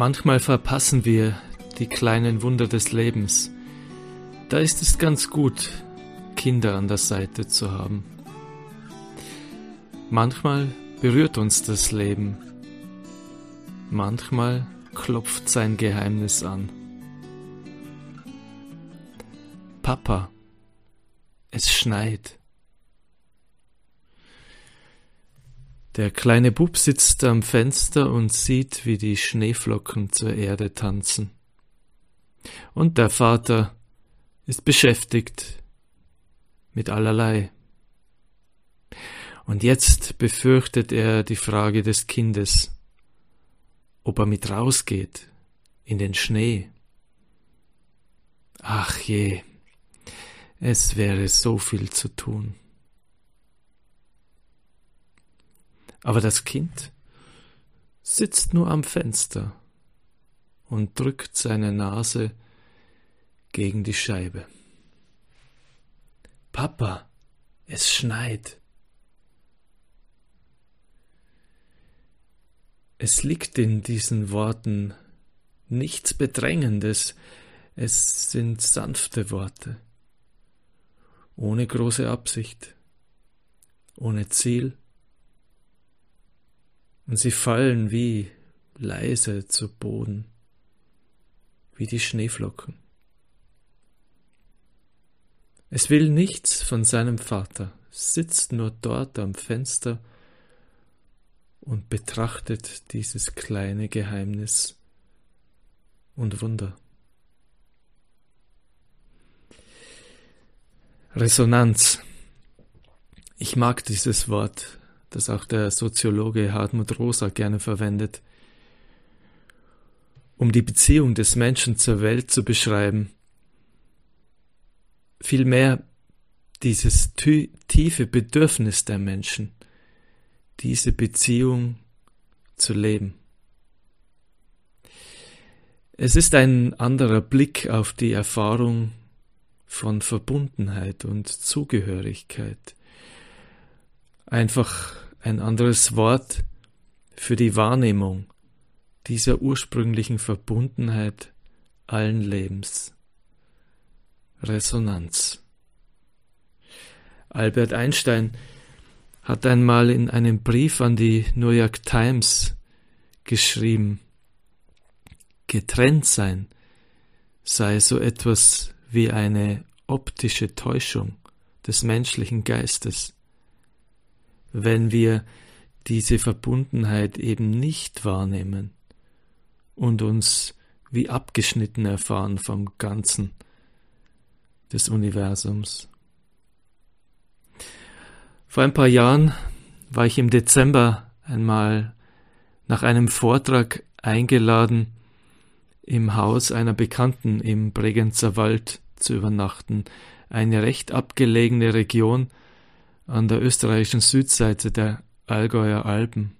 Manchmal verpassen wir die kleinen Wunder des Lebens. Da ist es ganz gut, Kinder an der Seite zu haben. Manchmal berührt uns das Leben. Manchmal klopft sein Geheimnis an. Papa, es schneit. Der kleine Bub sitzt am Fenster und sieht, wie die Schneeflocken zur Erde tanzen. Und der Vater ist beschäftigt mit allerlei. Und jetzt befürchtet er die Frage des Kindes, ob er mit rausgeht in den Schnee. Ach je, es wäre so viel zu tun. Aber das Kind sitzt nur am Fenster und drückt seine Nase gegen die Scheibe. Papa, es schneit. Es liegt in diesen Worten nichts Bedrängendes, es sind sanfte Worte, ohne große Absicht, ohne Ziel, und sie fallen wie leise zu Boden, wie die Schneeflocken. Es will nichts von seinem Vater, sitzt nur dort am Fenster und betrachtet dieses kleine Geheimnis und Wunder. Resonanz. Ich mag dieses Wort das auch der Soziologe Hartmut Rosa gerne verwendet, um die Beziehung des Menschen zur Welt zu beschreiben. Vielmehr dieses tiefe Bedürfnis der Menschen, diese Beziehung zu leben. Es ist ein anderer Blick auf die Erfahrung von Verbundenheit und Zugehörigkeit einfach ein anderes Wort für die Wahrnehmung dieser ursprünglichen Verbundenheit allen Lebens. Resonanz. Albert Einstein hat einmal in einem Brief an die New York Times geschrieben, getrennt sein sei so etwas wie eine optische Täuschung des menschlichen Geistes wenn wir diese Verbundenheit eben nicht wahrnehmen und uns wie abgeschnitten erfahren vom Ganzen des Universums. Vor ein paar Jahren war ich im Dezember einmal nach einem Vortrag eingeladen, im Haus einer Bekannten im Bregenzer Wald zu übernachten, eine recht abgelegene Region, an der österreichischen Südseite der Allgäuer Alpen.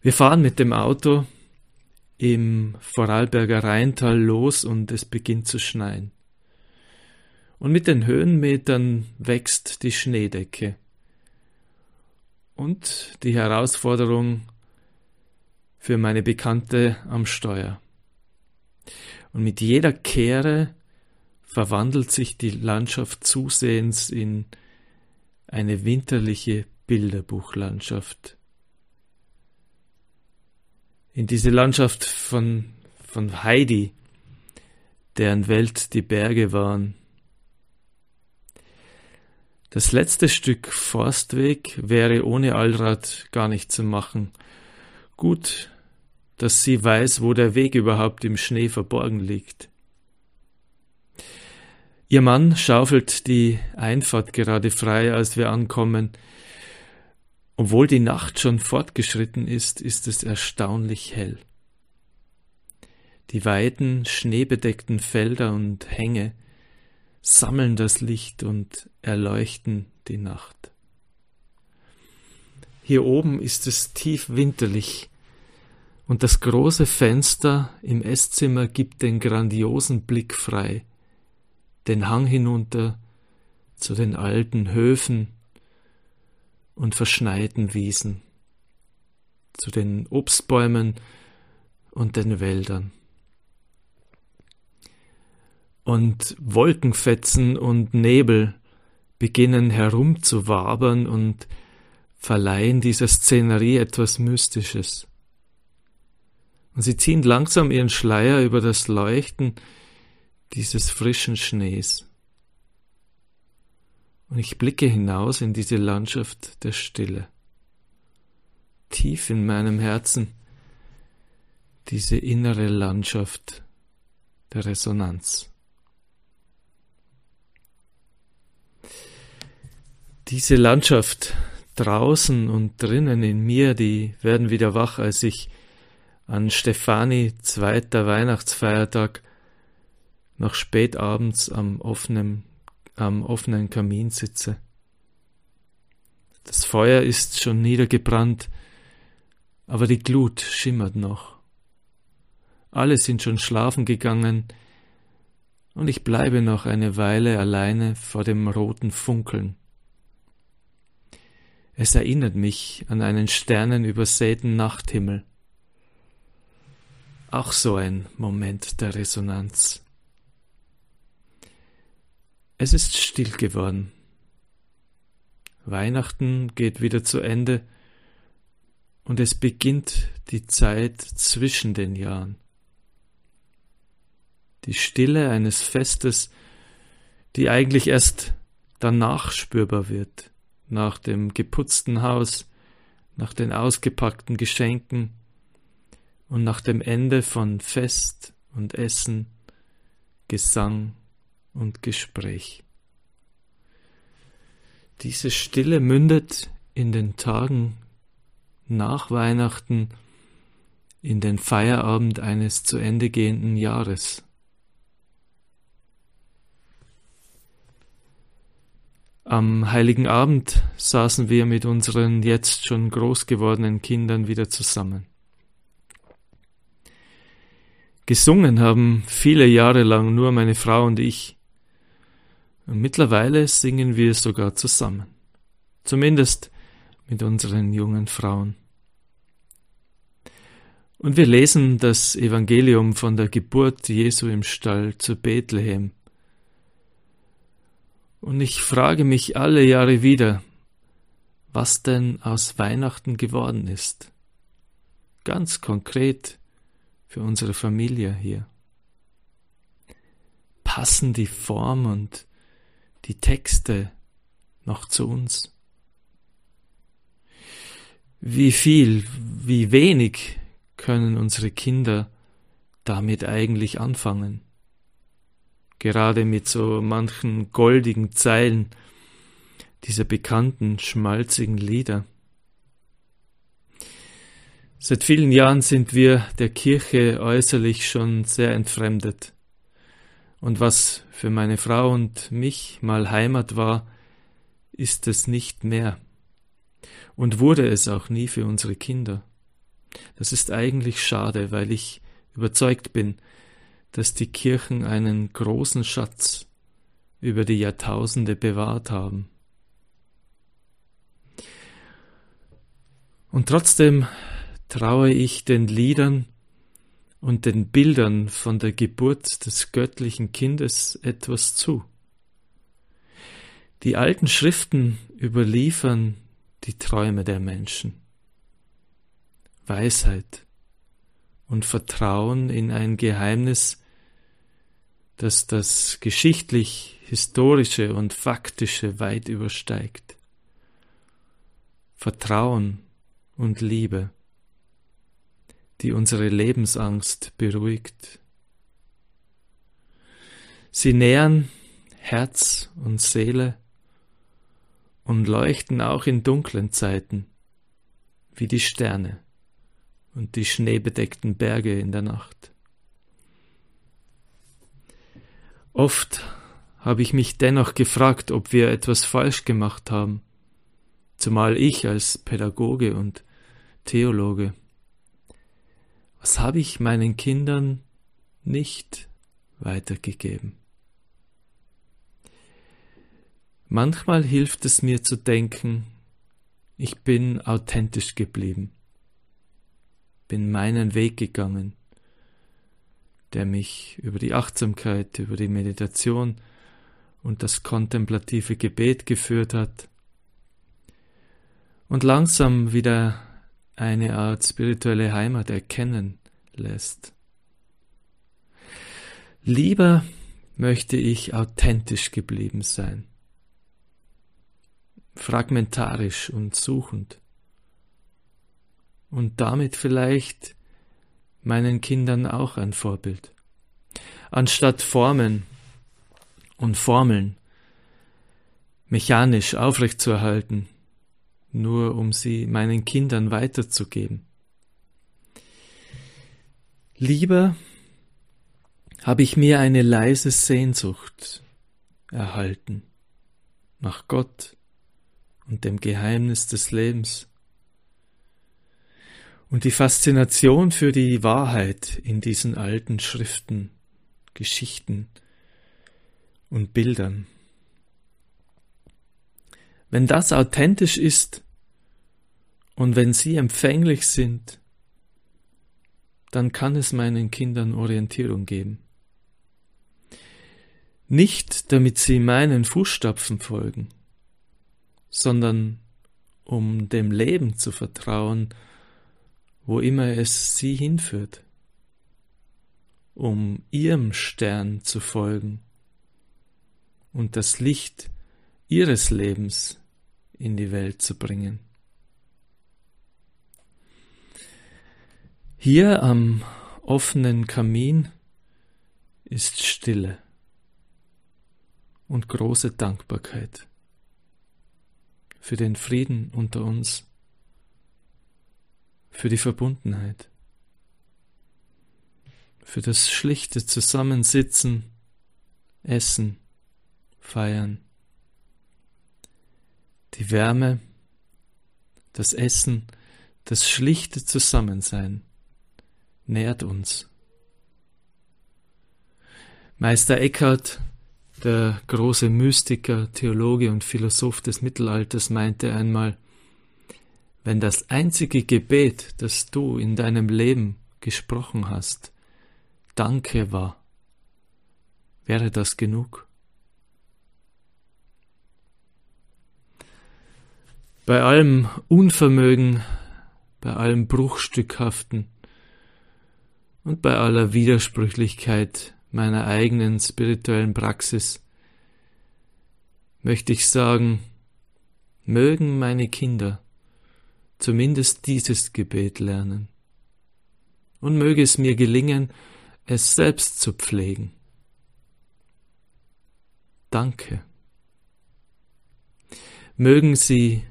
Wir fahren mit dem Auto im Vorarlberger Rheintal los und es beginnt zu schneien. Und mit den Höhenmetern wächst die Schneedecke. Und die Herausforderung für meine Bekannte am Steuer. Und mit jeder Kehre verwandelt sich die Landschaft zusehends in eine winterliche Bilderbuchlandschaft. In diese Landschaft von, von Heidi, deren Welt die Berge waren. Das letzte Stück Forstweg wäre ohne Allrad gar nicht zu machen. Gut, dass sie weiß, wo der Weg überhaupt im Schnee verborgen liegt. Ihr Mann schaufelt die Einfahrt gerade frei, als wir ankommen. Obwohl die Nacht schon fortgeschritten ist, ist es erstaunlich hell. Die weiten, schneebedeckten Felder und Hänge sammeln das Licht und erleuchten die Nacht. Hier oben ist es tief winterlich, und das große Fenster im Esszimmer gibt den grandiosen Blick frei den Hang hinunter zu den alten Höfen und verschneiten Wiesen, zu den Obstbäumen und den Wäldern. Und Wolkenfetzen und Nebel beginnen herumzuwabern und verleihen dieser Szenerie etwas Mystisches. Und sie ziehen langsam ihren Schleier über das Leuchten dieses frischen Schnees. Und ich blicke hinaus in diese Landschaft der Stille. Tief in meinem Herzen diese innere Landschaft der Resonanz. Diese Landschaft draußen und drinnen in mir, die werden wieder wach, als ich an Stefani zweiter Weihnachtsfeiertag noch spät abends am offenen, am offenen Kamin sitze. Das Feuer ist schon niedergebrannt, aber die Glut schimmert noch. Alle sind schon schlafen gegangen, und ich bleibe noch eine Weile alleine vor dem roten Funkeln. Es erinnert mich an einen sternenübersäten Nachthimmel. Auch so ein Moment der Resonanz. Es ist still geworden. Weihnachten geht wieder zu Ende und es beginnt die Zeit zwischen den Jahren. Die Stille eines Festes, die eigentlich erst danach spürbar wird nach dem geputzten Haus, nach den ausgepackten Geschenken und nach dem Ende von Fest und Essen, Gesang und Gespräch. Diese Stille mündet in den Tagen nach Weihnachten in den Feierabend eines zu Ende gehenden Jahres. Am heiligen Abend saßen wir mit unseren jetzt schon groß gewordenen Kindern wieder zusammen. Gesungen haben viele Jahre lang nur meine Frau und ich. Und mittlerweile singen wir sogar zusammen. Zumindest mit unseren jungen Frauen. Und wir lesen das Evangelium von der Geburt Jesu im Stall zu Bethlehem und ich frage mich alle Jahre wieder, was denn aus Weihnachten geworden ist. Ganz konkret für unsere Familie hier. Passen die Form und die Texte noch zu uns? Wie viel, wie wenig können unsere Kinder damit eigentlich anfangen? gerade mit so manchen goldigen Zeilen dieser bekannten, schmalzigen Lieder. Seit vielen Jahren sind wir der Kirche äußerlich schon sehr entfremdet. Und was für meine Frau und mich mal Heimat war, ist es nicht mehr. Und wurde es auch nie für unsere Kinder. Das ist eigentlich schade, weil ich überzeugt bin, dass die Kirchen einen großen Schatz über die Jahrtausende bewahrt haben. Und trotzdem traue ich den Liedern und den Bildern von der Geburt des göttlichen Kindes etwas zu. Die alten Schriften überliefern die Träume der Menschen. Weisheit und Vertrauen in ein Geheimnis, das das geschichtlich historische und faktische weit übersteigt. Vertrauen und Liebe, die unsere Lebensangst beruhigt. Sie nähern Herz und Seele und leuchten auch in dunklen Zeiten wie die Sterne und die schneebedeckten Berge in der Nacht. Oft habe ich mich dennoch gefragt, ob wir etwas falsch gemacht haben, zumal ich als Pädagoge und Theologe. Was habe ich meinen Kindern nicht weitergegeben? Manchmal hilft es mir zu denken, ich bin authentisch geblieben, bin meinen Weg gegangen, der mich über die Achtsamkeit, über die Meditation und das kontemplative Gebet geführt hat und langsam wieder eine Art spirituelle Heimat erkennen lässt. Lieber möchte ich authentisch geblieben sein, fragmentarisch und suchend und damit vielleicht meinen Kindern auch ein Vorbild. Anstatt Formen und Formeln mechanisch aufrechtzuerhalten, nur um sie meinen Kindern weiterzugeben. Lieber habe ich mir eine leise Sehnsucht erhalten nach Gott und dem Geheimnis des Lebens und die Faszination für die Wahrheit in diesen alten Schriften, Geschichten und Bildern. Wenn das authentisch ist und wenn sie empfänglich sind, dann kann es meinen Kindern Orientierung geben. Nicht damit sie meinen Fußstapfen folgen, sondern um dem Leben zu vertrauen, wo immer es sie hinführt, um ihrem Stern zu folgen und das Licht ihres Lebens in die Welt zu bringen. Hier am offenen Kamin ist Stille und große Dankbarkeit für den Frieden unter uns, für die Verbundenheit, für das schlichte Zusammensitzen, Essen, Feiern, die Wärme, das Essen, das schlichte Zusammensein nährt uns. Meister Eckhart der große Mystiker, Theologe und Philosoph des Mittelalters meinte einmal, wenn das einzige Gebet, das du in deinem Leben gesprochen hast, Danke war, wäre das genug? Bei allem Unvermögen, bei allem Bruchstückhaften und bei aller Widersprüchlichkeit meiner eigenen spirituellen Praxis möchte ich sagen, mögen meine Kinder zumindest dieses Gebet lernen und möge es mir gelingen, es selbst zu pflegen. Danke. Mögen Sie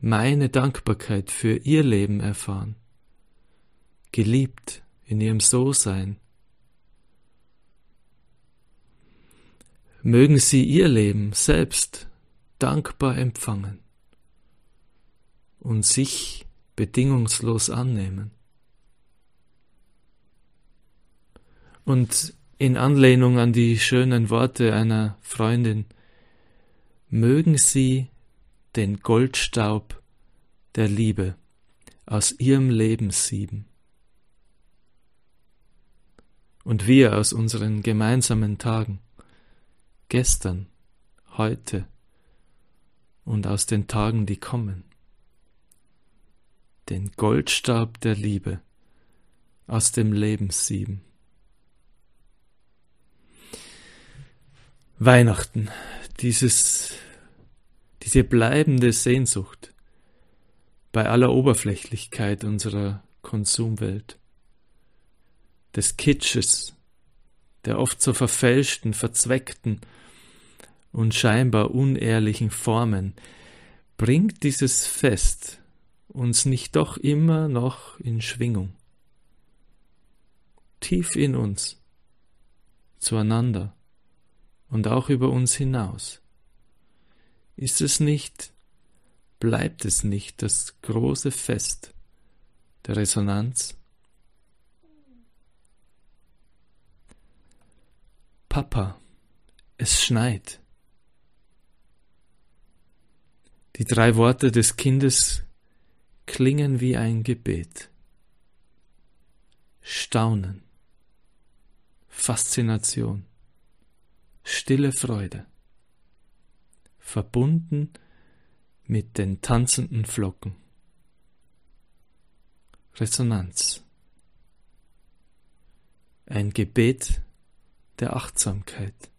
meine Dankbarkeit für Ihr Leben erfahren, geliebt in Ihrem So-Sein, mögen sie ihr Leben selbst dankbar empfangen und sich bedingungslos annehmen. Und in Anlehnung an die schönen Worte einer Freundin, mögen sie den Goldstaub der Liebe aus ihrem Leben sieben und wir aus unseren gemeinsamen Tagen gestern, heute und aus den Tagen, die kommen. Den Goldstab der Liebe aus dem Lebenssieben. Weihnachten, dieses, diese bleibende Sehnsucht bei aller Oberflächlichkeit unserer Konsumwelt, des Kitsches, der oft so verfälschten, verzweckten und scheinbar unehrlichen Formen, bringt dieses Fest uns nicht doch immer noch in Schwingung, tief in uns, zueinander und auch über uns hinaus? Ist es nicht, bleibt es nicht das große Fest der Resonanz? Papa, es schneit. Die drei Worte des Kindes klingen wie ein Gebet. Staunen, Faszination, stille Freude, verbunden mit den tanzenden Flocken. Resonanz. Ein Gebet der Achtsamkeit.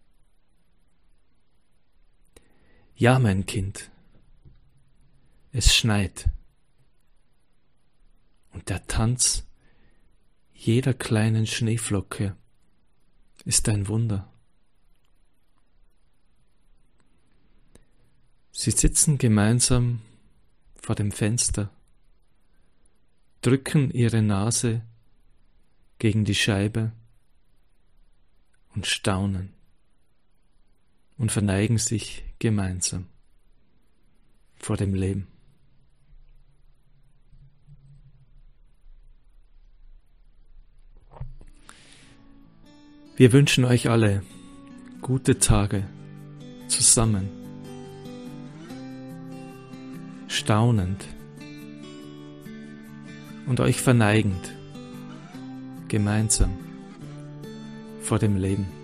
Ja, mein Kind, es schneit. Und der Tanz jeder kleinen Schneeflocke ist ein Wunder. Sie sitzen gemeinsam vor dem Fenster, drücken ihre Nase gegen die Scheibe und staunen und verneigen sich gemeinsam vor dem Leben. Wir wünschen euch alle gute Tage zusammen, staunend und euch verneigend gemeinsam vor dem Leben.